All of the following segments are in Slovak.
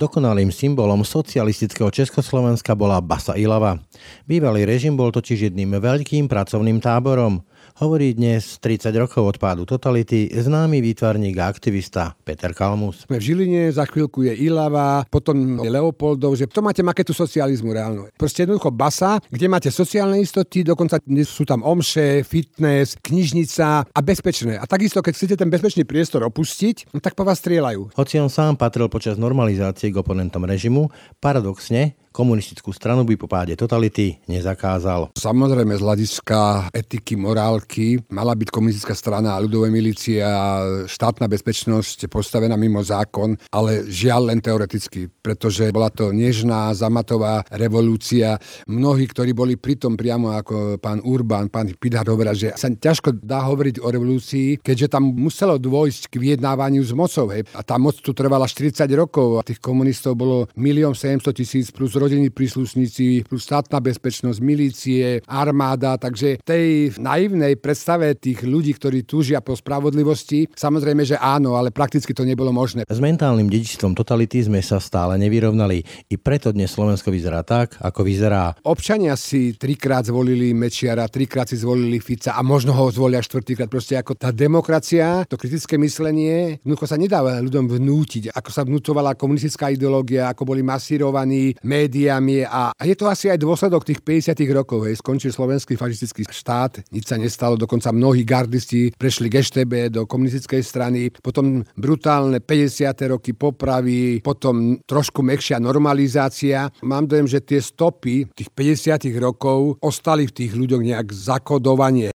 Dokonalým symbolom socialistického Československa bola Basa Ilava. Bývalý režim bol totiž jedným veľkým pracovným táborom. Hovorí dnes 30 rokov od pádu totality známy výtvarník a aktivista Peter Kalmus. Sme v Žiline, za chvíľku je Ilava, potom je Leopoldov, že to máte maketu socializmu reálnu. Proste jednoducho basa, kde máte sociálne istoty, dokonca sú tam omše, fitness, knižnica a bezpečné. A takisto, keď chcete ten bezpečný priestor opustiť, no tak po vás strieľajú. Hoci on sám patril počas normalizácie k oponentom režimu, paradoxne komunistickú stranu by po páde totality nezakázal. Samozrejme z hľadiska etiky, morálky mala byť komunistická strana a ľudové milície a štátna bezpečnosť postavená mimo zákon, ale žiaľ len teoreticky, pretože bola to nežná, zamatová revolúcia. Mnohí, ktorí boli pritom priamo ako pán Urban, pán Pidhar hovoria, že sa ťažko dá hovoriť o revolúcii, keďže tam muselo dôjsť k vyjednávaniu s mocou. Hej. A tá moc tu trvala 40 rokov a tých komunistov bolo 1 700 tisíc plus rodinní príslušníci, plus štátna bezpečnosť, milície, armáda, takže tej naivnej predstave tých ľudí, ktorí túžia po spravodlivosti, samozrejme, že áno, ale prakticky to nebolo možné. S mentálnym dedičstvom totality sme sa stále nevyrovnali. I preto dnes Slovensko vyzerá tak, ako vyzerá. Občania si trikrát zvolili Mečiara, trikrát si zvolili Fica a možno ho zvolia štvrtýkrát. Proste ako tá demokracia, to kritické myslenie, jednoducho sa nedá ľuďom vnútiť, ako sa vnútovala komunistická ideológia, ako boli masírovaní médiá, médiami a je to asi aj dôsledok tých 50 rokov. Hej. Skončil slovenský fašistický štát, nič sa nestalo, dokonca mnohí gardisti prešli k EŠTB do komunistickej strany, potom brutálne 50. roky popravy, potom trošku mekšia normalizácia. Mám dojem, že tie stopy tých 50 rokov ostali v tých ľuďoch nejak zakodovanie.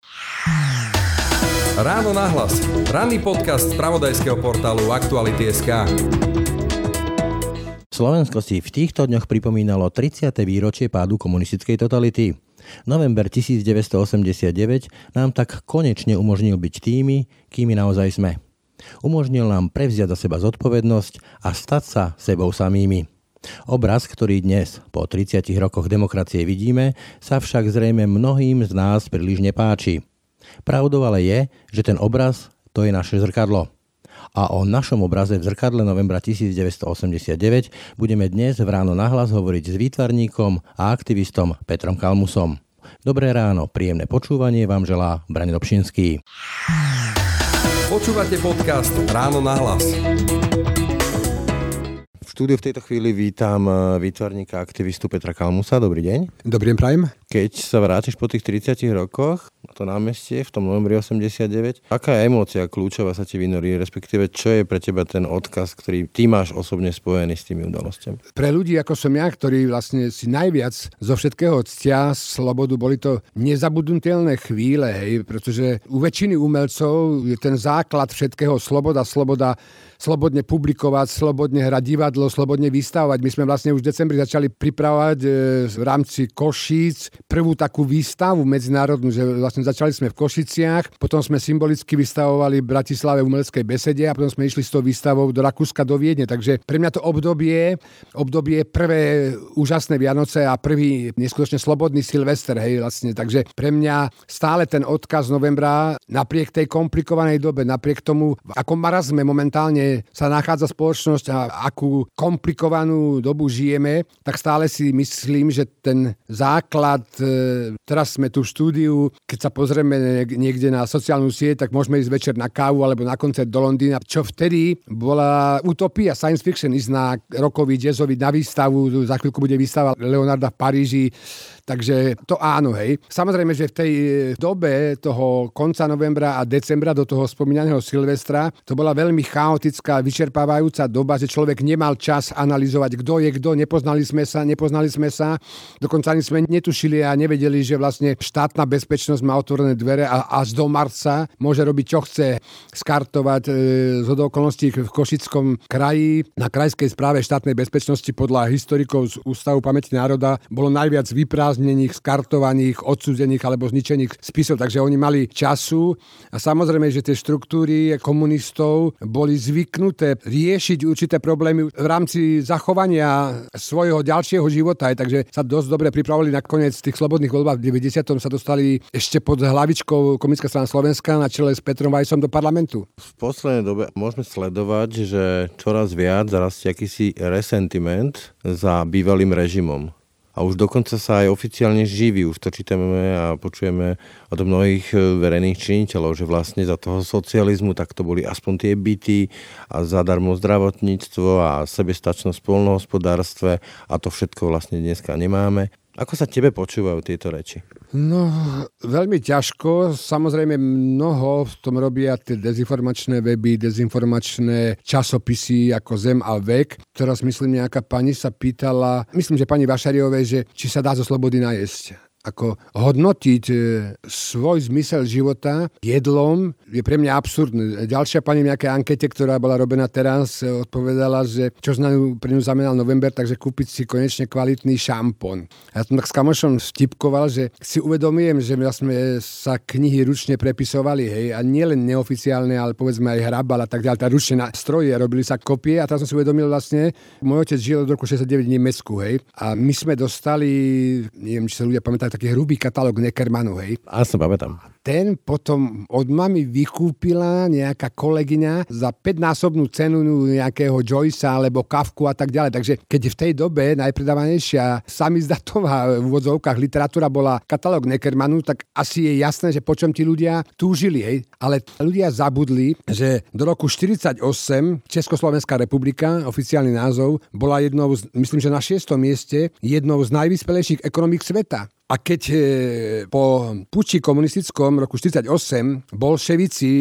Ráno nahlas. Ranný podcast z pravodajského portálu Aktuality.sk. Slovensko si v týchto dňoch pripomínalo 30. výročie pádu komunistickej totality. November 1989 nám tak konečne umožnil byť tými, kými naozaj sme. Umožnil nám prevziať za seba zodpovednosť a stať sa sebou samými. Obraz, ktorý dnes, po 30 rokoch demokracie vidíme, sa však zrejme mnohým z nás príliš nepáči. Pravdou ale je, že ten obraz to je naše zrkadlo a o našom obraze v zrkadle novembra 1989 budeme dnes v ráno nahlas hovoriť s výtvarníkom a aktivistom Petrom Kalmusom. Dobré ráno, príjemné počúvanie vám želá Brani Dobšinský. Počúvate podcast Ráno nahlas štúdiu v tejto chvíli vítam eh, výtvarníka aktivistu Petra Kalmusa. Dobrý deň. Dobrý deň, prajem. Keď sa vrátiš po tých 30 rokoch na to námestie v tom novembri 89, aká emócia kľúčová sa ti vynorí, respektíve čo je pre teba ten odkaz, ktorý ty máš osobne spojený s tými udalostiami? Pre ľudí ako som ja, ktorí vlastne si najviac zo všetkého ctia slobodu, boli to nezabudnutelné chvíle, hej, pretože u väčšiny umelcov je ten základ všetkého sloboda, sloboda slobodne publikovať, slobodne hrať divadlo, slobodne vystavovať. My sme vlastne už v decembri začali pripravovať e, v rámci Košíc prvú takú výstavu medzinárodnú, že vlastne začali sme v Košiciach, potom sme symbolicky vystavovali v Bratislave v umeleckej besede a potom sme išli s tou výstavou do Rakúska, do Viedne. Takže pre mňa to obdobie, obdobie prvé úžasné Vianoce a prvý neskutočne slobodný Silvester, hej, vlastne. Takže pre mňa stále ten odkaz novembra, napriek tej komplikovanej dobe, napriek tomu, ako marazme momentálne sa nachádza spoločnosť a akú komplikovanú dobu žijeme, tak stále si myslím, že ten základ, e, teraz sme tu v štúdiu, keď sa pozrieme niekde na sociálnu sieť, tak môžeme ísť večer na kávu alebo na koncert do Londýna, čo vtedy bola utopia, science fiction, ísť na rokový jazzový na výstavu, za chvíľku bude výstava Leonarda v Paríži, Takže to áno, hej. Samozrejme, že v tej e, dobe toho konca novembra a decembra do toho spomínaného Silvestra to bola veľmi chaotická, vyčerpávajúca doba, že človek nemal čas analyzovať, kto je kto, nepoznali sme sa, nepoznali sme sa, dokonca ani sme netušili a nevedeli, že vlastne štátna bezpečnosť má otvorené dvere a až do marca môže robiť, čo chce, skartovať e, z okolností v Košickom kraji. Na krajskej správe štátnej bezpečnosti podľa historikov z Ústavu pamäti národa bolo najviac vyprázdnených zbláznených, skartovaných, odsúdených alebo zničených spisov. Takže oni mali času a samozrejme, že tie štruktúry komunistov boli zvyknuté riešiť určité problémy v rámci zachovania svojho ďalšieho života. Takže sa dosť dobre pripravili na koniec tých slobodných voľbách v 90. sa dostali ešte pod hlavičkou Komunická strana Slovenska na čele s Petrom Vajsom do parlamentu. V poslednej dobe môžeme sledovať, že čoraz viac rastie akýsi resentiment za bývalým režimom a už dokonca sa aj oficiálne živí. Už to čítame a počujeme od mnohých e, verejných činiteľov, že vlastne za toho socializmu tak to boli aspoň tie byty a zadarmo zdravotníctvo a sebestačnosť v polnohospodárstve a to všetko vlastne dneska nemáme. Ako sa tebe počúvajú tieto reči? No, veľmi ťažko. Samozrejme, mnoho v tom robia tie dezinformačné weby, dezinformačné časopisy ako Zem a vek. Teraz myslím, nejaká pani sa pýtala, myslím, že pani Vašariovej, že či sa dá zo slobody najesť ako hodnotiť e, svoj zmysel života jedlom je pre mňa absurdné. Ďalšia pani v nejakej ankete, ktorá bola robená teraz, e, odpovedala, že čo znajú pre ňu znamenal november, takže kúpiť si konečne kvalitný šampón. Ja som tak s kamošom vtipkoval, že si uvedomujem, že sme sa knihy ručne prepisovali, hej, a nielen neoficiálne, ale povedzme aj hrabal a tak ďalej, tá ručne na stroje, robili sa kopie a teraz som si uvedomil vlastne, môj otec žil od roku 69 v Nemecku, hej, a my sme dostali, neviem, či sa ľudia pamätajú, taký hrubý katalóg Neckermanu, hej. A sa pamätám. Ten potom od mami vykúpila nejaká kolegyňa za 5-násobnú cenu nejakého Joyce'a alebo Kafku a tak ďalej. Takže keď v tej dobe najpredávanejšia samizdatová v úvodzovkách literatúra bola katalóg Neckermanu, tak asi je jasné, že počom ti ľudia túžili. Hej. Ale ľudia zabudli, že do roku 48 Československá republika, oficiálny názov, bola jednou, z, myslím, že na šiestom mieste, jednou z najvyspelejších ekonomík sveta. A keď e, po puči komunistickom roku 1948 bolševici,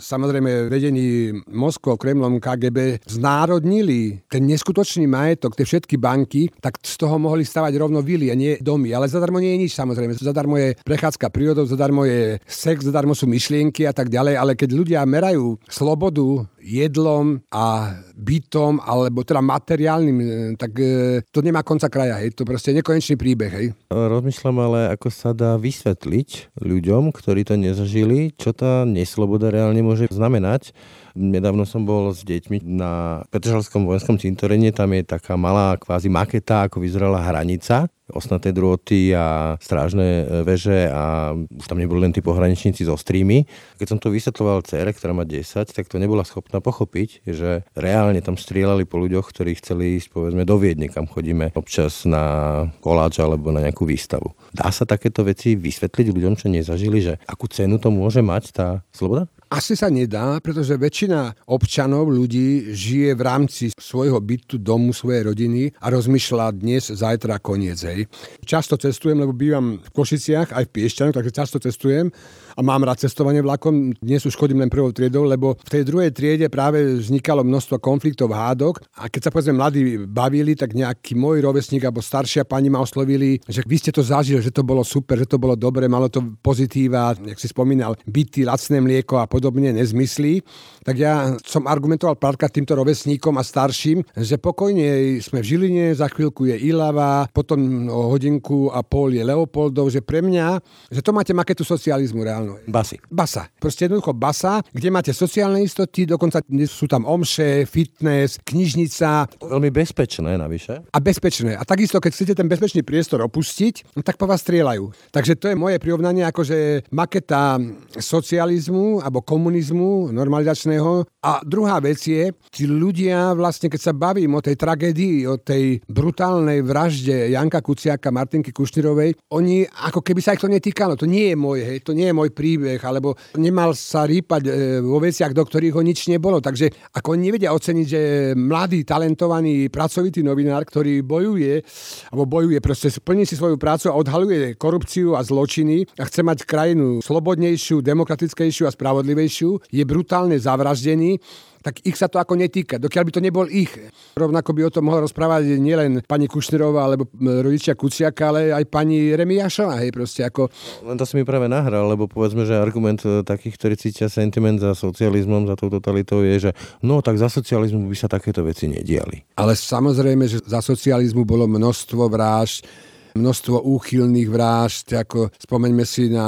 samozrejme vedení Moskvou, Kremlom, KGB, znárodnili ten neskutočný majetok, tie všetky banky, tak z toho mohli stavať rovno vily a nie domy. Ale zadarmo nie je nič samozrejme. Zadarmo je prechádzka prírodou, zadarmo je sex, zadarmo sú myšlienky a tak ďalej. Ale keď ľudia merajú slobodu jedlom a bytom, alebo teda materiálnym, e, tak e, to nemá konca kraja, hej. To proste je nekonečný príbeh, hej. Rozmýšľam ale, ako sa dá vysvetliť ľuďom, ktorí to nezažili, čo tá nesloboda reálne môže znamenať. Nedávno som bol s deťmi na Petržalskom vojenskom cintorene, tam je taká malá kvázi maketa, ako vyzerala hranica, osnaté drôty a strážne e, veže a už tam neboli len tí pohraničníci so streamy. Keď som to vysvetloval cere, ktorá má 10, tak to nebola schopná pochopiť, že reálne tam strieľali po ľuďoch, ktorí chceli ísť povedzme do Viedne, kam chodíme občas na koláč alebo na nejakú výstavu. Dá sa takéto veci vysvetliť ľuďom, čo nezažili, že akú cenu to môže mať tá sloboda? Asi sa nedá, pretože väčšina občanov, ľudí žije v rámci svojho bytu, domu, svojej rodiny a rozmýšľa dnes, zajtra, koniec. Hej. Často cestujem, lebo bývam v Košiciach, aj v Piešťanoch, takže často cestujem a mám rád cestovanie vlakom. Dnes už chodím len prvou triedou, lebo v tej druhej triede práve vznikalo množstvo konfliktov, hádok a keď sa povedzme mladí bavili, tak nejaký môj rovesník alebo staršia pani ma oslovili, že vy ste to zažili, že to bolo super, že to bolo dobre, malo to pozitíva, jak si spomínal, byty, lacné mlieko a podobne, nezmyslí. Tak ja som argumentoval párkrát týmto rovesníkom a starším, že pokojne sme v Žiline, za chvíľku je Ilava, potom o hodinku a pol je Leopoldov, že pre mňa, že to máte maketu socializmu reálne áno. Basy. Basa. Proste jednoducho basa, kde máte sociálne istoty, dokonca sú tam omše, fitness, knižnica. Veľmi bezpečné navyše. A bezpečné. A takisto, keď chcete ten bezpečný priestor opustiť, no tak po vás strieľajú. Takže to je moje prirovnanie, akože maketa socializmu alebo komunizmu normalizačného. A druhá vec je, tí ľudia vlastne, keď sa bavím o tej tragédii, o tej brutálnej vražde Janka Kuciaka, Martinky Kušnirovej, oni ako keby sa ich to netýkalo. To nie je môj, hej, to nie je môj príbeh, alebo nemal sa rýpať e, vo veciach, do ktorých ho nič nebolo. Takže ako oni nevedia oceniť, že mladý, talentovaný, pracovitý novinár, ktorý bojuje, alebo bojuje, proste plní si svoju prácu a odhaluje korupciu a zločiny a chce mať krajinu slobodnejšiu, demokratickejšiu a spravodlivejšiu, je brutálne zavraždený tak ich sa to ako netýka, dokiaľ by to nebol ich. Rovnako by o tom mohla rozprávať nielen pani Kušnerová alebo rodičia Kuciaka, ale aj pani Remiašová, hej, proste ako... Len to si mi práve nahral, lebo povedzme, že argument e, takých, ktorí cítia sentiment za socializmom, za tou totalitou je, že no tak za socializmu by sa takéto veci nediali. Ale samozrejme, že za socializmu bolo množstvo vražd, množstvo úchylných vražd, ako spomeňme si na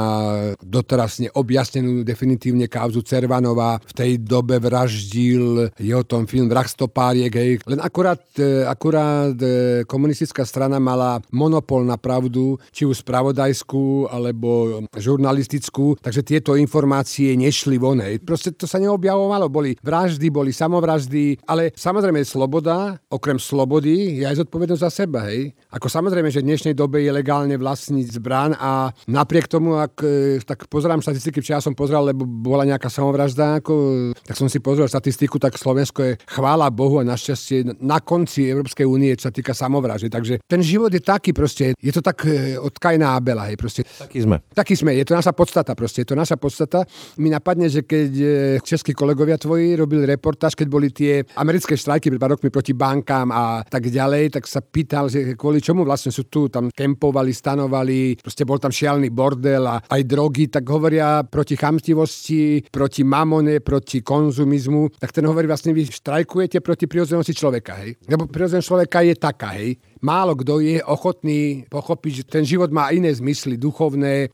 doteraz neobjasnenú definitívne kauzu Cervanova. V tej dobe vraždil jeho tom film Vrah stopáriek, hej. Len akurát, e, akurát e, komunistická strana mala monopol na pravdu, či už spravodajskú, alebo žurnalistickú, takže tieto informácie nešli von, hej. Proste to sa neobjavovalo, boli vraždy, boli samovraždy, ale samozrejme sloboda, okrem slobody, je aj zodpovednosť za seba, hej. Ako samozrejme, že v dnešnej dobe je legálne vlastniť zbran a napriek tomu, ak e, tak pozerám štatistiky, včera som pozrel, lebo bola nejaká samovražda, ako, tak som si pozrel statistiku, tak Slovensko je chvála Bohu a našťastie na konci Európskej únie, čo sa týka samovraždy. Takže ten život je taký proste, je to tak e, od Kajna Abela, hej, proste. Taký sme. Taký sme, je to naša podstata proste, je to naša podstata. Mi napadne, že keď e, českí kolegovia tvoji robili reportáž, keď boli tie americké štrajky pred pár rokmi proti bankám a tak ďalej, tak sa pýtal, že kvôli čomu vlastne sú tu, tam kempovali, stanovali, proste bol tam šialný bordel a aj drogy, tak hovoria proti chamtivosti, proti mamone, proti konzumizmu, tak ten hovorí vlastne vy štrajkujete proti prirodzenosti človeka, hej? Lebo prirodzenosť človeka je taká, hej? málo kto je ochotný pochopiť, že ten život má iné zmysly, duchovné.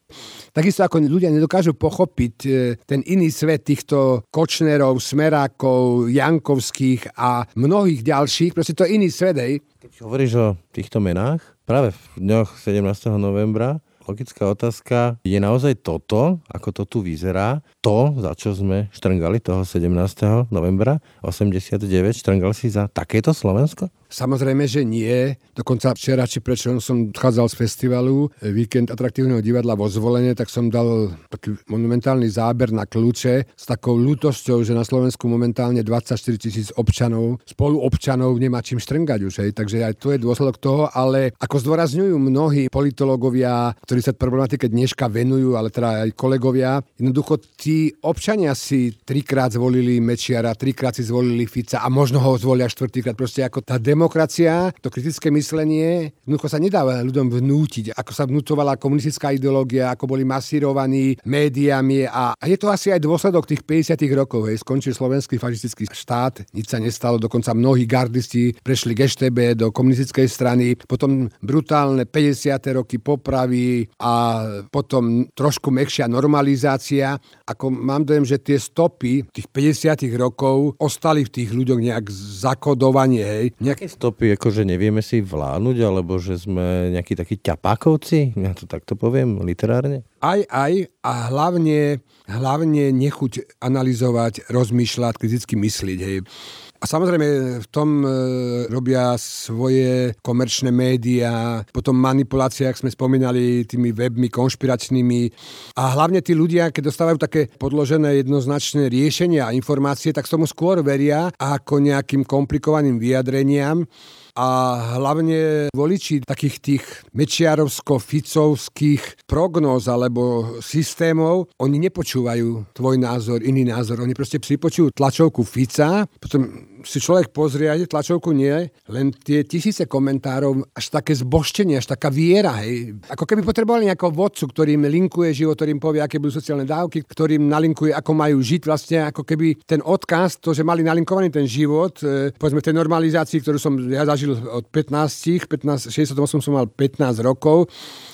Takisto ako ľudia nedokážu pochopiť e, ten iný svet týchto Kočnerov, Smerákov, Jankovských a mnohých ďalších. Proste to je iný svet, hej. Keď hovoríš o týchto menách, práve v dňoch 17. novembra logická otázka, je naozaj toto, ako to tu vyzerá, to, za čo sme štrngali toho 17. novembra 89, štrngali si za takéto Slovensko? Samozrejme, že nie. Dokonca včera, či prečo som odchádzal z festivalu e, Víkend atraktívneho divadla vo zvolenie, tak som dal taký monumentálny záber na kľúče s takou ľútosťou, že na Slovensku momentálne 24 tisíc občanov, spoluobčanov nemá čím štrngať už. Hej. Takže aj to je dôsledok toho, ale ako zdôrazňujú mnohí politológovia, ktorí sa problematike dneška venujú, ale teda aj kolegovia, jednoducho tí občania si trikrát zvolili Mečiara, trikrát si zvolili Fica a možno ho zvolia štvrtýkrát. Proste ako tá demo demokracia, to kritické myslenie, jednoducho sa nedá ľuďom vnútiť, ako sa vnútovala komunistická ideológia, ako boli masírovaní médiami a, a je to asi aj dôsledok tých 50 rokov. Hej. Skončil slovenský fašistický štát, nič sa nestalo, dokonca mnohí gardisti prešli k do komunistickej strany, potom brutálne 50. roky popravy a potom trošku mekšia normalizácia. Ako mám dojem, že tie stopy tých 50 rokov ostali v tých ľuďoch nejak zakodovanie. Hej. Nejaké stopy, akože nevieme si vlánuť, alebo že sme nejakí takí ťapákovci, ja to takto poviem literárne? Aj, aj a hlavne, hlavne nechuť analyzovať, rozmýšľať, kriticky myslieť. Hej. A samozrejme v tom e, robia svoje komerčné médiá, potom manipulácia, ak sme spomínali, tými webmi konšpiračnými. A hlavne tí ľudia, keď dostávajú také podložené jednoznačné riešenia a informácie, tak tomu skôr veria ako nejakým komplikovaným vyjadreniam a hlavne voliči takých tých mečiarovsko-ficovských prognóz alebo systémov, oni nepočúvajú tvoj názor, iný názor. Oni proste si počujú tlačovku Fica, potom si človek pozrie, aj tlačovku nie, len tie tisíce komentárov, až také zboštenie, až taká viera, hej. Ako keby potrebovali nejakého vodcu, ktorým linkuje život, ktorým povie, aké budú sociálne dávky, ktorým nalinkuje, ako majú žiť, vlastne ako keby ten odkaz, to, že mali nalinkovaný ten život, e, povedzme tej normalizácii, ktorú som ja zažil od 15, 15 68 som mal 15 rokov,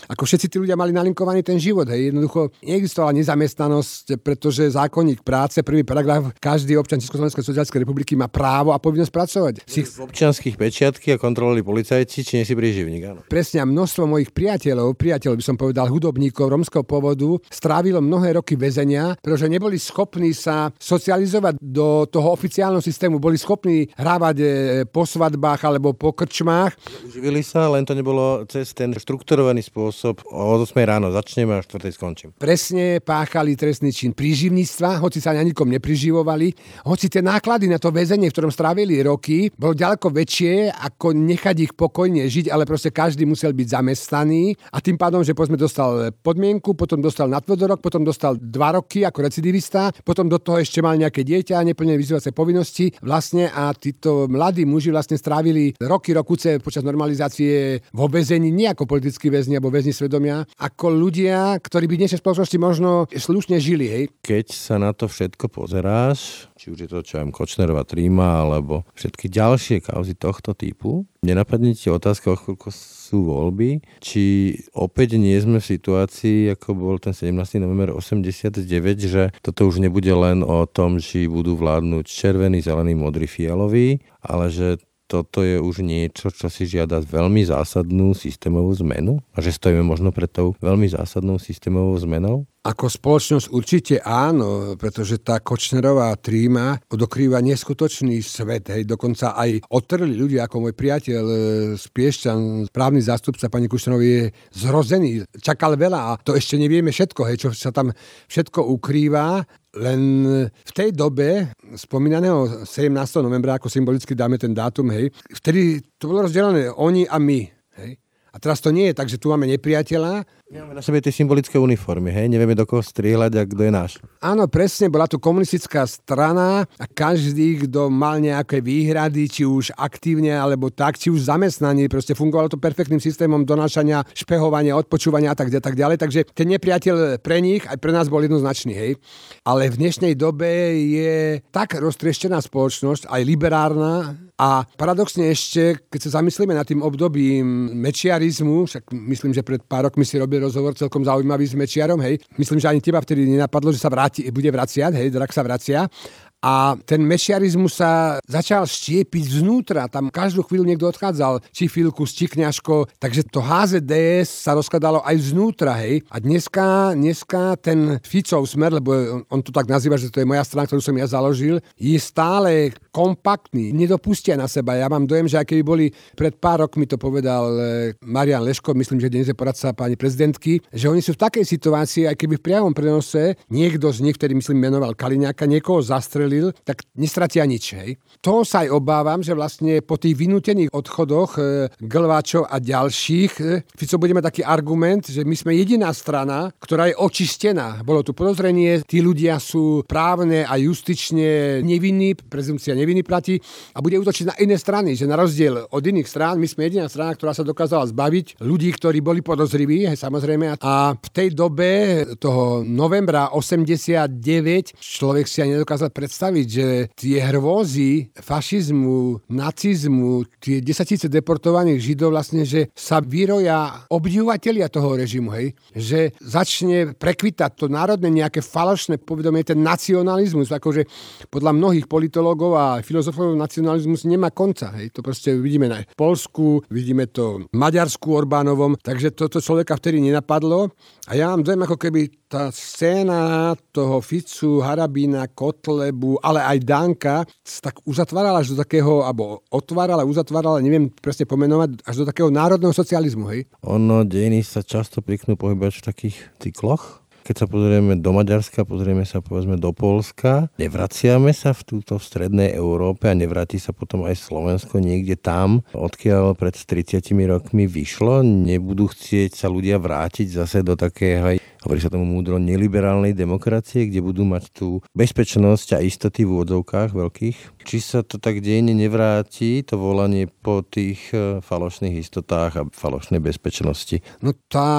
ako všetci tí ľudia mali nalinkovaný ten život. Hej. Jednoducho neexistovala nezamestnanosť, pretože zákonník práce, prvý paragraf, každý občan Československej sociálnej republiky má právo a povinnosť pracovať. Si... V občianských pečiatky a kontrolovali policajti, či nie si príživník, áno. Presne, a množstvo mojich priateľov, priateľov by som povedal, hudobníkov romského pôvodu, strávilo mnohé roky väzenia, pretože neboli schopní sa socializovať do toho oficiálneho systému, boli schopní hrávať e, po svadbách alebo po krčmách. Uživili sa, len to nebolo cez ten štrukturovaný spôsob od 8 ráno začneme a 4 skončím. Presne páchali trestný čin príživníctva, hoci sa na nikom nepriživovali, hoci tie náklady na to väzenie, v ktorom strávili roky, bolo ďaleko väčšie, ako nechať ich pokojne žiť, ale proste každý musel byť zamestnaný a tým pádom, že povedzme dostal podmienku, potom dostal nadvodorok, potom dostal 2 roky ako recidivista, potom do toho ešte mal nejaké dieťa, neplne vyzývacie povinnosti vlastne a títo mladí muži vlastne strávili roky, rokuce počas normalizácie vo väzení, nie ako politickí väzni alebo väzni svedomia, ako ľudia, ktorí by v dnešnej spoločnosti možno slušne žili. Hej. Keď sa na to všetko pozeráš, či už je to čo Kočnerová tríma, alebo všetky ďalšie kauzy tohto typu, nenapadne ti otázka, koľko sú voľby, či opäť nie sme v situácii, ako bol ten 17. november 89, že toto už nebude len o tom, či budú vládnuť červený, zelený, modrý, fialový, ale že toto je už niečo, čo si žiada veľmi zásadnú systémovú zmenu a že stojíme možno pred tou veľmi zásadnou systémovou zmenou? Ako spoločnosť určite áno, pretože tá Kočnerová tríma odokrýva neskutočný svet. Hej. Dokonca aj odtrli ľudia, ako môj priateľ e, z Piešťan, právny zástupca pani Kušnerovej je zrozený. Čakal veľa a to ešte nevieme všetko, hej, čo sa tam všetko ukrýva. Len v tej dobe, spomínaného 17. novembra, ako symbolicky dáme ten dátum, hej, vtedy to bolo rozdelené oni a my. Hej. A teraz to nie je tak, že tu máme nepriateľa, Máme na sebe tie symbolické uniformy, hej? Nevieme do koho strieľať a kto je náš. Áno, presne, bola tu komunistická strana a každý, kto mal nejaké výhrady, či už aktívne alebo tak, či už zamestnaní, proste fungovalo to perfektným systémom donášania, špehovania, odpočúvania a tak, tak ďalej. Takže ten nepriateľ pre nich aj pre nás bol jednoznačný, hej. Ale v dnešnej dobe je tak roztrieštená spoločnosť, aj liberárna, a paradoxne ešte, keď sa zamyslíme nad tým obdobím mečiarizmu, však myslím, že pred pár rokmi si robil rozhovor celkom zaujímavý s Mečiarom, hej. Myslím, že ani teba vtedy nenapadlo, že sa vráti, bude vraciať, hej, drak sa vracia. A ten mešiarizmus sa začal štiepiť znútra. Tam každú chvíľu niekto odchádzal, či Filkus, či Kňažko. Takže to HZDS sa rozkladalo aj znútra, hej. A dneska, dneska ten Ficov smer, lebo on, on to tak nazýva, že to je moja strana, ktorú som ja založil, je stále kompaktný, nedopustia na seba. Ja mám dojem, že aký boli pred pár rokmi to povedal e, Marian Leško, myslím, že dnes je poradca pani prezidentky, že oni sú v takej situácii, aj keby v priamom prenose niekto z nich, ktorý myslím menoval Kaliňáka, niekoho zastrel zastrelil, tak nestratia nič. Hej. To sa aj obávam, že vlastne po tých vynútených odchodoch e, Glváčov a ďalších, e, Fico bude mať taký argument, že my sme jediná strana, ktorá je očistená. Bolo tu podozrenie, tí ľudia sú právne a justične nevinní, prezumcia nevinný platí a bude útočiť na iné strany, že na rozdiel od iných strán, my sme jediná strana, ktorá sa dokázala zbaviť ľudí, ktorí boli podozriví, hej, samozrejme. A v tej dobe toho novembra 89 človek si aj nedokázal predstaviť, predstaviť, že tie hrôzy fašizmu, nacizmu, tie desatíce deportovaných židov vlastne, že sa vyroja obdivovateľia toho režimu, hej? Že začne prekvitať to národné nejaké falošné povedomie, ten nacionalizmus, akože podľa mnohých politológov a filozofov nacionalizmus nemá konca, hej? To proste vidíme na Polsku, vidíme to Maďarsku Orbánovom, takže toto človeka vtedy nenapadlo a ja mám dojem, ako keby tá scéna toho Ficu, Harabína, Kotlebu, ale aj Danka tak uzatvárala až do takého, alebo otvárala, uzatvárala, neviem presne pomenovať, až do takého národného socializmu, hej? Ono, dejiny sa často priknú pohybať v takých cykloch keď sa pozrieme do Maďarska, pozrieme sa povedzme do Polska, nevraciame sa v túto v strednej Európe a nevráti sa potom aj Slovensko niekde tam, odkiaľ pred 30 rokmi vyšlo. Nebudú chcieť sa ľudia vrátiť zase do takého, hovorí sa tomu múdro, neliberálnej demokracie, kde budú mať tú bezpečnosť a istoty v úvodzovkách veľkých. Či sa to tak dejne nevráti, to volanie po tých e, falošných istotách a falošnej bezpečnosti? No tá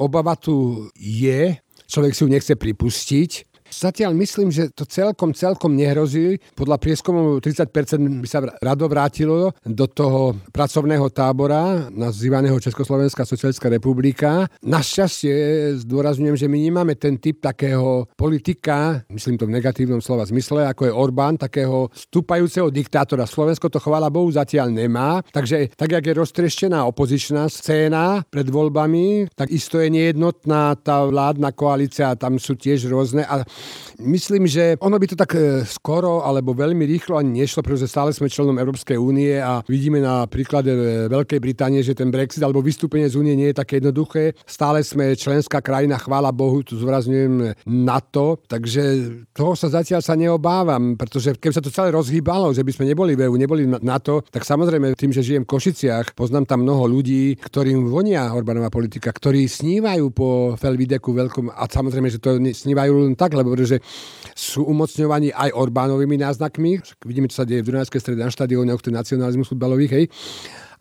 obava tu je, človek si ju nechce pripustiť, Zatiaľ myslím, že to celkom, celkom nehrozí. Podľa prieskumov 30% by sa rado vrátilo do toho pracovného tábora nazývaného Československá socialistická republika. Našťastie zdôrazňujem, že my nemáme ten typ takého politika, myslím to v negatívnom slova zmysle, ako je Orbán, takého stúpajúceho diktátora. Slovensko to chvála Bohu zatiaľ nemá. Takže tak, jak je roztrieštená opozičná scéna pred voľbami, tak isto je nejednotná tá vládna koalícia, tam sú tiež rôzne. A Myslím, že ono by to tak e, skoro alebo veľmi rýchlo ani nešlo, pretože stále sme členom Európskej únie a vidíme na príklade e, Veľkej Británie, že ten Brexit alebo vystúpenie z únie nie je také jednoduché. Stále sme členská krajina, chvála Bohu, tu zvrazňujem NATO, takže toho sa zatiaľ sa neobávam, pretože keby sa to celé rozhýbalo, že by sme neboli v EU, neboli NATO, tak samozrejme tým, že žijem v Košiciach, poznám tam mnoho ľudí, ktorým vonia Orbánová politika, ktorí snívajú po Felvideku veľkom a samozrejme, že to snívajú len tak, lebo pretože sú umocňovaní aj Orbánovými náznakmi. Vidíme, čo sa deje v Dunajskej strede na štadióne, o nacionalizmu futbalových, hej.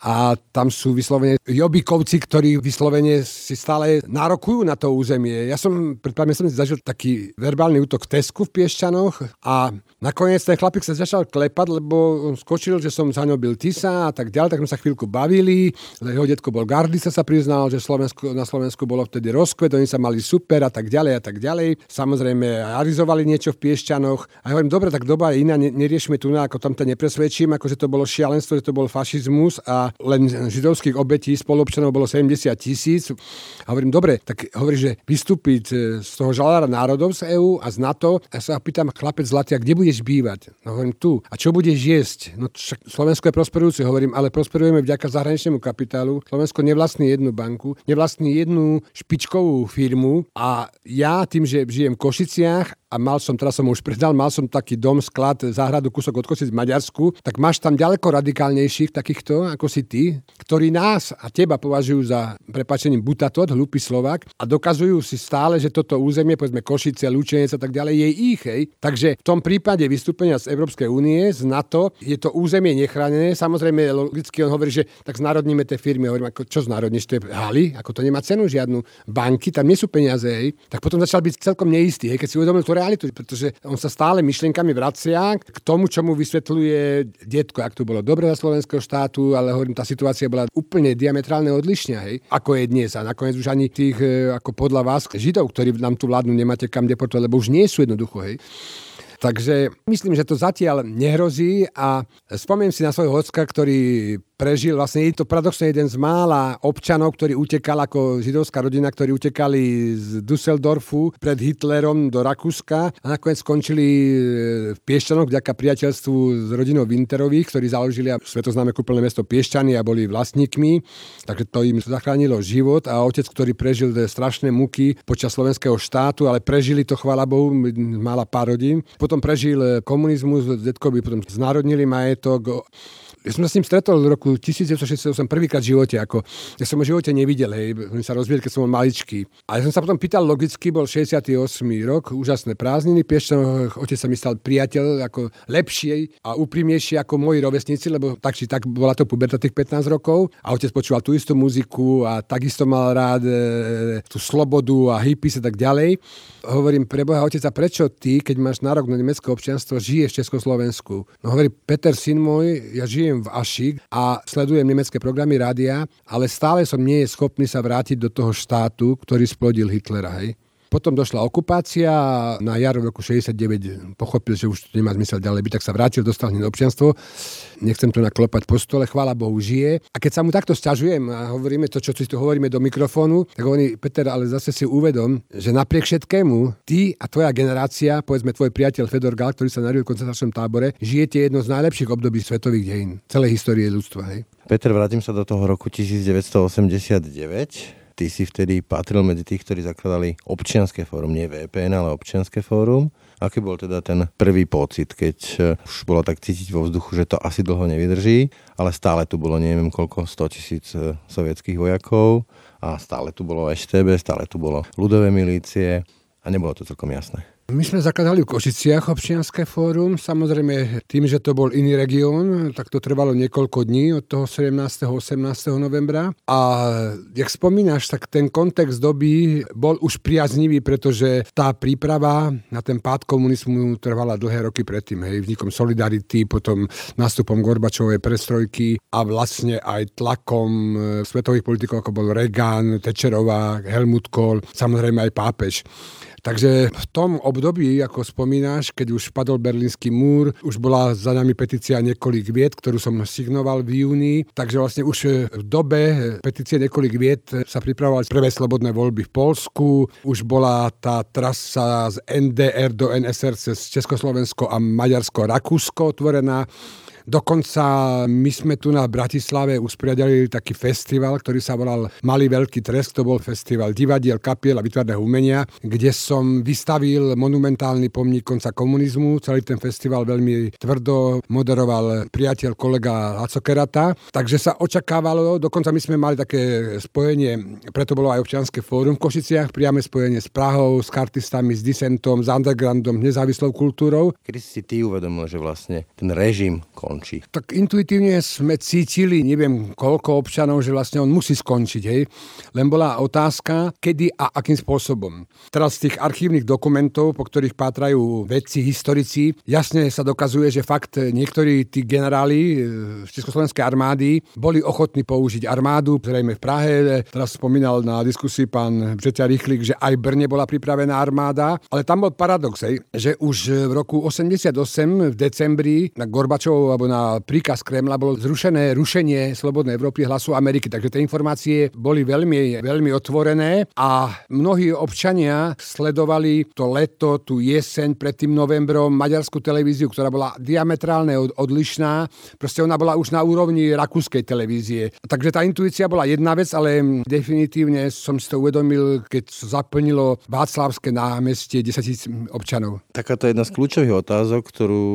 a tam sú vyslovene jobikovci, ktorí vyslovene si stále nárokujú na to územie. Ja som pred pár som zažil taký verbálny útok v Tesku v Piešťanoch a nakoniec ten chlapík sa začal klepať, lebo on skočil, že som za ňou byl Tisa a tak ďalej, tak sme sa chvíľku bavili. Jeho detko bol Gardista sa priznal, že Slovensku, na Slovensku bolo vtedy rozkvet, oni sa mali super a tak ďalej a tak ďalej. Samozrejme, arizovali niečo v Piešťanoch a ja hovorím, dobre, tak doba je iná, neriešme tu, ako tam to nepresvedčím, ako že to bolo šialenstvo, že to bol fašizmus a len židovských obetí spolupčanov bolo 70 tisíc. A hovorím, dobre, tak hovorí, že vystúpiť e, z toho žalára národov z EÚ a z NATO. A ja sa pýtam, chlapec zlatý, kde budeš bývať? No hovorím, tu. A čo budeš jesť? No však Slovensko je prosperujúce, hovorím, ale prosperujeme vďaka zahraničnému kapitálu. Slovensko nevlastní jednu banku, nevlastní jednu špičkovú firmu a ja tým, že žijem v Košiciach a mal som, teraz som už predal, mal som taký dom, sklad, záhradu, kúsok od Kosic v Maďarsku, tak máš tam ďaleko radikálnejších takýchto, ako si ty, ktorí nás a teba považujú za, prepačením, butatot, hlupý Slovak a dokazujú si stále, že toto územie, povedzme Košice, Lučenec a tak ďalej, je ich. Hej. Takže v tom prípade vystúpenia z Európskej únie, z NATO, je to územie nechránené. Samozrejme, logicky on hovorí, že tak znárodníme tie firmy. Hovorím, ako, čo znárodníš, to je haly, ako to nemá cenu žiadnu. Banky, tam nie sú peniaze. Hej. Tak potom začal byť celkom neistý, hej, keď si uvedomil, ktoré realitu, pretože on sa stále myšlienkami vracia k tomu, čo mu vysvetľuje detko, ak to bolo dobre za slovenského štátu, ale hovorím, tá situácia bola úplne diametrálne odlišná, hej, ako je dnes. A nakoniec už ani tých, e, ako podľa vás, židov, ktorí nám tu vládnu, nemáte kam deportovať, lebo už nie sú jednoducho, hej. Takže myslím, že to zatiaľ nehrozí a spomiem si na svojho ocka, ktorý prežil. Vlastne je to paradoxne jeden z mála občanov, ktorý utekal ako židovská rodina, ktorí utekali z Düsseldorfu pred Hitlerom do Rakúska a nakoniec skončili e, v Piešťanoch vďaka priateľstvu s rodinou Winterových, ktorí založili svetoznáme kúpeľné mesto Piešťany a boli vlastníkmi. Takže to im zachránilo život a otec, ktorý prežil strašné muky počas slovenského štátu, ale prežili to, chvála Bohu, mala pár rodín. Potom prežil komunizmus, detkovi potom znárodnili majetok, ja som sa s ním stretol v roku 1968 prvýkrát v živote, ako ja som ho v živote nevidel, hej, oni sa rozviedli, keď som bol maličký. A ja som sa potom pýtal logicky, bol 68. rok, úžasné prázdniny, Piešťan, otec sa mi stal priateľ, ako lepšie a úprimnejšie ako moji rovesníci, lebo tak či tak bola to puberta tých 15 rokov a otec počúval tú istú muziku a takisto mal rád e, tú slobodu a hippies a tak ďalej. Hovorím, preboha otec, a prečo ty, keď máš nárok na nemecké občianstvo, žiješ v Československu? No hovorí, Peter, syn môj, ja žijem žijem v Ašik a sledujem nemecké programy rádia, ale stále som nie je schopný sa vrátiť do toho štátu, ktorý splodil Hitlera. Hej. Potom došla okupácia a na jar roku 69 pochopil, že už nemá zmysel ďalej byť, tak sa vrátil, dostal hneď občianstvo. Nechcem to naklopať po stole, chvála Bohu, žije. A keď sa mu takto stiažujem a hovoríme to, čo si tu hovoríme do mikrofónu, tak hovorí, Peter, ale zase si uvedom, že napriek všetkému, ty a tvoja generácia, povedzme tvoj priateľ Fedor Gal, ktorý sa narodil v koncentračnom tábore, žijete jedno z najlepších období svetových dejín, celej histórie ľudstva. Hej? Peter, vrátim sa do toho roku 1989 ty si vtedy patril medzi tých, ktorí zakladali občianské fórum, nie VPN, ale občianské fórum. Aký bol teda ten prvý pocit, keď eh, už bolo tak cítiť vo vzduchu, že to asi dlho nevydrží, ale stále tu bolo neviem koľko, 100 tisíc eh, sovietských vojakov a stále tu bolo EŠTB, stále tu bolo ľudové milície a nebolo to celkom jasné. My sme zakladali v Košiciach občianské fórum. Samozrejme, tým, že to bol iný región, tak to trvalo niekoľko dní od toho 17. 18. novembra. A jak spomínaš, tak ten kontext doby bol už priaznivý, pretože tá príprava na ten pád komunizmu trvala dlhé roky predtým. Hej, vznikom Solidarity, potom nástupom Gorbačovej prestrojky a vlastne aj tlakom e, svetových politikov, ako bol Reagan, Tečerová, Helmut Kohl, samozrejme aj pápež. Takže v tom období, ako spomínaš, keď už padol berlínsky múr, už bola za nami petícia niekoľk viet, ktorú som signoval v júni, takže vlastne už v dobe petície niekoľk viet sa pripravovali prvé slobodné voľby v Polsku, už bola tá trasa z NDR do NSR cez Československo a Maďarsko, Rakúsko otvorená. Dokonca my sme tu na Bratislave usporiadali taký festival, ktorý sa volal Malý veľký trest, to bol festival divadiel, kapiel a vytvarného umenia, kde som vystavil monumentálny pomník konca komunizmu. Celý ten festival veľmi tvrdo moderoval priateľ kolega Laco Kerata. Takže sa očakávalo, dokonca my sme mali také spojenie, preto bolo aj občianske fórum v Košiciach, priame spojenie s Prahou, s kartistami, s disentom, s undergroundom, nezávislou kultúrou. Kedy si ty uvedomil, že vlastne ten režim skončí? Tak intuitívne sme cítili, neviem koľko občanov, že vlastne on musí skončiť, hej. Len bola otázka, kedy a akým spôsobom. Teraz z tých archívnych dokumentov, po ktorých pátrajú vedci, historici, jasne sa dokazuje, že fakt niektorí tí generáli e, z Československej armády boli ochotní použiť armádu, zrejme v Prahe. Teraz spomínal na diskusii pán Břeťa Rychlik, že aj Brne bola pripravená armáda, ale tam bol paradox, hej, že už v roku 88 v decembri na Gorbačov alebo na príkaz Kremla bolo zrušené rušenie Slobodnej Európy hlasu Ameriky. Takže tie informácie boli veľmi, veľmi otvorené a mnohí občania sledovali to leto, tú jeseň pred tým novembrom maďarskú televíziu, ktorá bola diametrálne odlišná. Proste ona bola už na úrovni rakúskej televízie. Takže tá intuícia bola jedna vec, ale definitívne som si to uvedomil, keď zaplnilo Václavské námestie 10 tisíc občanov. Takáto jedna z kľúčových otázok, ktorú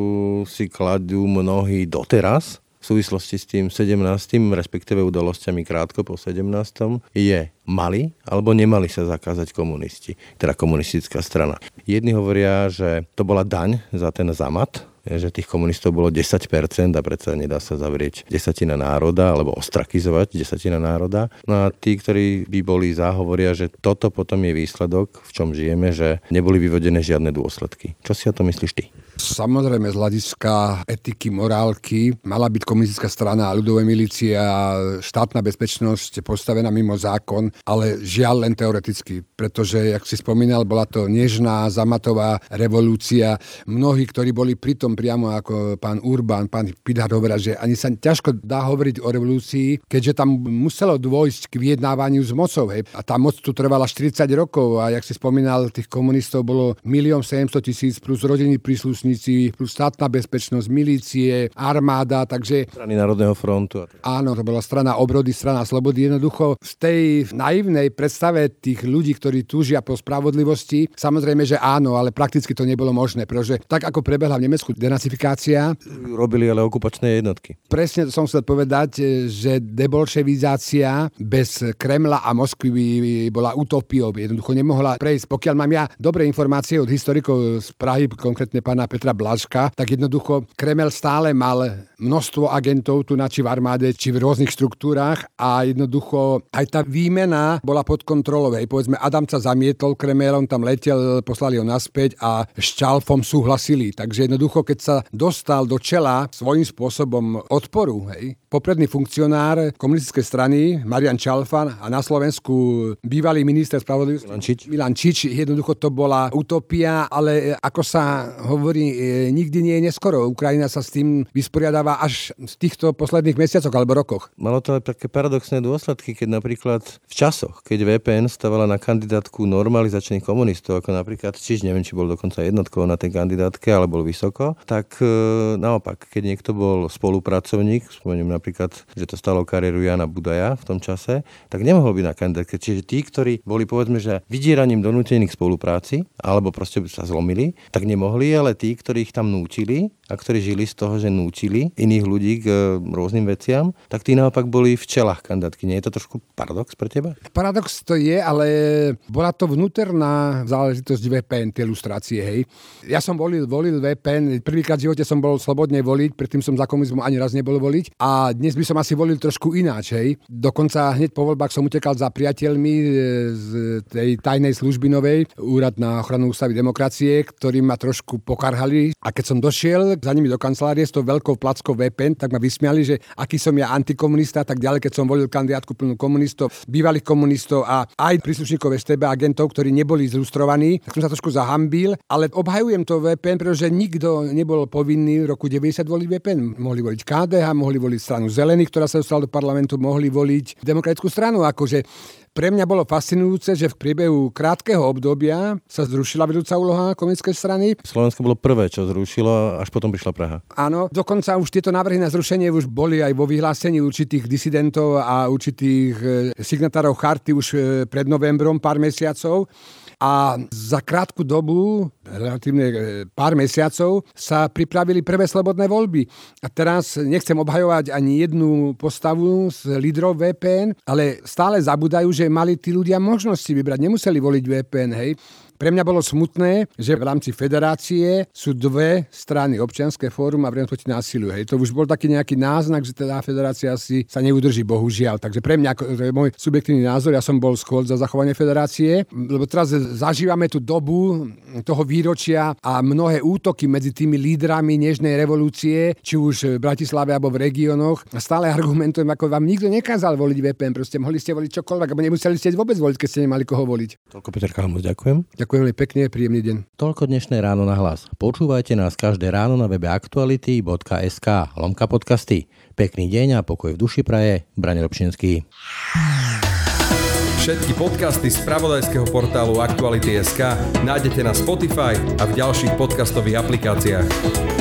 si kladú mnohí doteraz, v súvislosti s tým 17. respektíve udalosťami krátko po 17. je mali alebo nemali sa zakázať komunisti, teda komunistická strana. Jedni hovoria, že to bola daň za ten zamat, že tých komunistov bolo 10% a predsa nedá sa zavrieť desatina národa alebo ostrakizovať desatina národa. No a tí, ktorí by boli za, hovoria, že toto potom je výsledok, v čom žijeme, že neboli vyvodené žiadne dôsledky. Čo si o to myslíš ty? Samozrejme, z hľadiska etiky, morálky mala byť komunistická strana, ľudové milície a štátna bezpečnosť postavená mimo zákon, ale žiaľ len teoreticky, pretože, jak si spomínal, bola to nežná, zamatová revolúcia. Mnohí, ktorí boli pritom priamo ako pán Urban, pán Pidhar hovoria, že ani sa ťažko dá hovoriť o revolúcii, keďže tam muselo dôjsť k vyjednávaniu s mocou. Hej. A tá moc tu trvala 40 rokov a jak si spomínal, tých komunistov bolo 1 700 tisíc plus rodiny príslušní príslušníci, plus štátna bezpečnosť, milície, armáda, takže... Strany Národného frontu. Áno, to bola strana obrody, strana slobody. Jednoducho z tej naivnej predstave tých ľudí, ktorí túžia po spravodlivosti, samozrejme, že áno, ale prakticky to nebolo možné, pretože tak ako prebehla v Nemecku denacifikácia... Robili ale okupačné jednotky. Presne to som chcel povedať, že debolševizácia bez Kremla a Moskvy bola utopiou. Jednoducho nemohla prejsť. Pokiaľ mám ja dobré informácie od historikov z Prahy, konkrétne pána Petra Blažka, tak jednoducho Kremel stále mal množstvo agentov tu na či v armáde, či v rôznych štruktúrach a jednoducho aj tá výmena bola pod kontrolou. Hej, povedzme, Adamca zamietol Kremel, on tam letel, poslali ho naspäť a s Čalfom súhlasili. Takže jednoducho, keď sa dostal do čela svojím spôsobom odporu, hej, popredný funkcionár komunistickej strany Marian Čalfan a na Slovensku bývalý minister spravodlivosti Milan Čič. Milan Čič. Jednoducho to bola utopia, ale ako sa hovorí, E, nikdy nie je neskoro. Ukrajina sa s tým vysporiadáva až z týchto posledných mesiacoch alebo rokoch. Malo to aj také paradoxné dôsledky, keď napríklad v časoch, keď VPN stavala na kandidátku normalizačných komunistov, ako napríklad čiž neviem, či bol dokonca jednotkou na tej kandidátke, ale bol vysoko, tak e, naopak, keď niekto bol spolupracovník, spomeniem napríklad, že to stalo kariéru Jana Budaja v tom čase, tak nemohol byť na kandidátke. Čiže tí, ktorí boli povedzme, že vydieraním donútených spolupráci, alebo proste by sa zlomili, tak nemohli, ale tí, ktorých tam nútili a ktorí žili z toho, že nútili iných ľudí k e, rôznym veciam, tak tí naopak boli v čelách kandidátky. Nie je to trošku paradox pre teba? Paradox to je, ale bola to vnútorná záležitosť VPN, tie ilustrácie, hej. Ja som volil, volil VPN, prvýkrát v živote som bol slobodne voliť, predtým som za komunizmu ani raz nebol voliť a dnes by som asi volil trošku ináč, hej. Dokonca hneď po voľbách som utekal za priateľmi e, z tej tajnej služby novej, Úrad na ochranu ústavy demokracie, ktorí ma trošku pokarhali a keď som došiel za nimi do kancelárie s tou veľkou plackou VPN, tak ma vysmiali, že aký som ja antikomunista, tak ďalej, keď som volil kandidátku plnú komunistov, bývalých komunistov a aj príslušníkov STB agentov, ktorí neboli zlustrovaní, tak som sa trošku zahambil, ale obhajujem to VPN, pretože nikto nebol povinný v roku 90 voliť VPN. Mohli voliť KDH, mohli voliť stranu Zelených, ktorá sa dostala do parlamentu, mohli voliť demokratickú stranu. Akože pre mňa bolo fascinujúce, že v priebehu krátkeho obdobia sa zrušila vedúca úloha komunistickej strany. Slovensko bolo prvé, čo zrušilo, až potom prišla Praha. Áno, dokonca už tieto návrhy na zrušenie už boli aj vo vyhlásení určitých disidentov a určitých e, signatárov charty už e, pred novembrom, pár mesiacov a za krátku dobu, relatívne e, pár mesiacov, sa pripravili prvé slobodné voľby. A teraz nechcem obhajovať ani jednu postavu z lídrov VPN, ale stále zabudajú, že mali tí ľudia možnosti vybrať, nemuseli voliť VPN, hej. Pre mňa bolo smutné, že v rámci federácie sú dve strany, občianske fórum a vrejme proti násiliu. Hej. To už bol taký nejaký náznak, že teda federácia si sa neudrží, bohužiaľ. Takže pre mňa, to je môj subjektívny názor, ja som bol skôr za zachovanie federácie, lebo teraz zažívame tú dobu toho výročia a mnohé útoky medzi tými lídrami nežnej revolúcie, či už v Bratislave alebo v regiónoch. Stále argumentujem, ako vám nikto nekázal voliť VPN, proste mohli ste voliť čokoľvek, alebo nemuseli ste vôbec voliť, keď ste nemali koho voliť. Toľko Peter Kalmus, ďakujem. Ďakujem veľmi pekne, príjemný deň. Toľko dnešné ráno na hlas. Počúvajte nás každé ráno na webe aktuality.sk lomka podcasty. Pekný deň a pokoj v duši praje. Brane Robšinský. Všetky podcasty z pravodajského portálu Aktuality.sk nájdete na Spotify a v ďalších podcastových aplikáciách.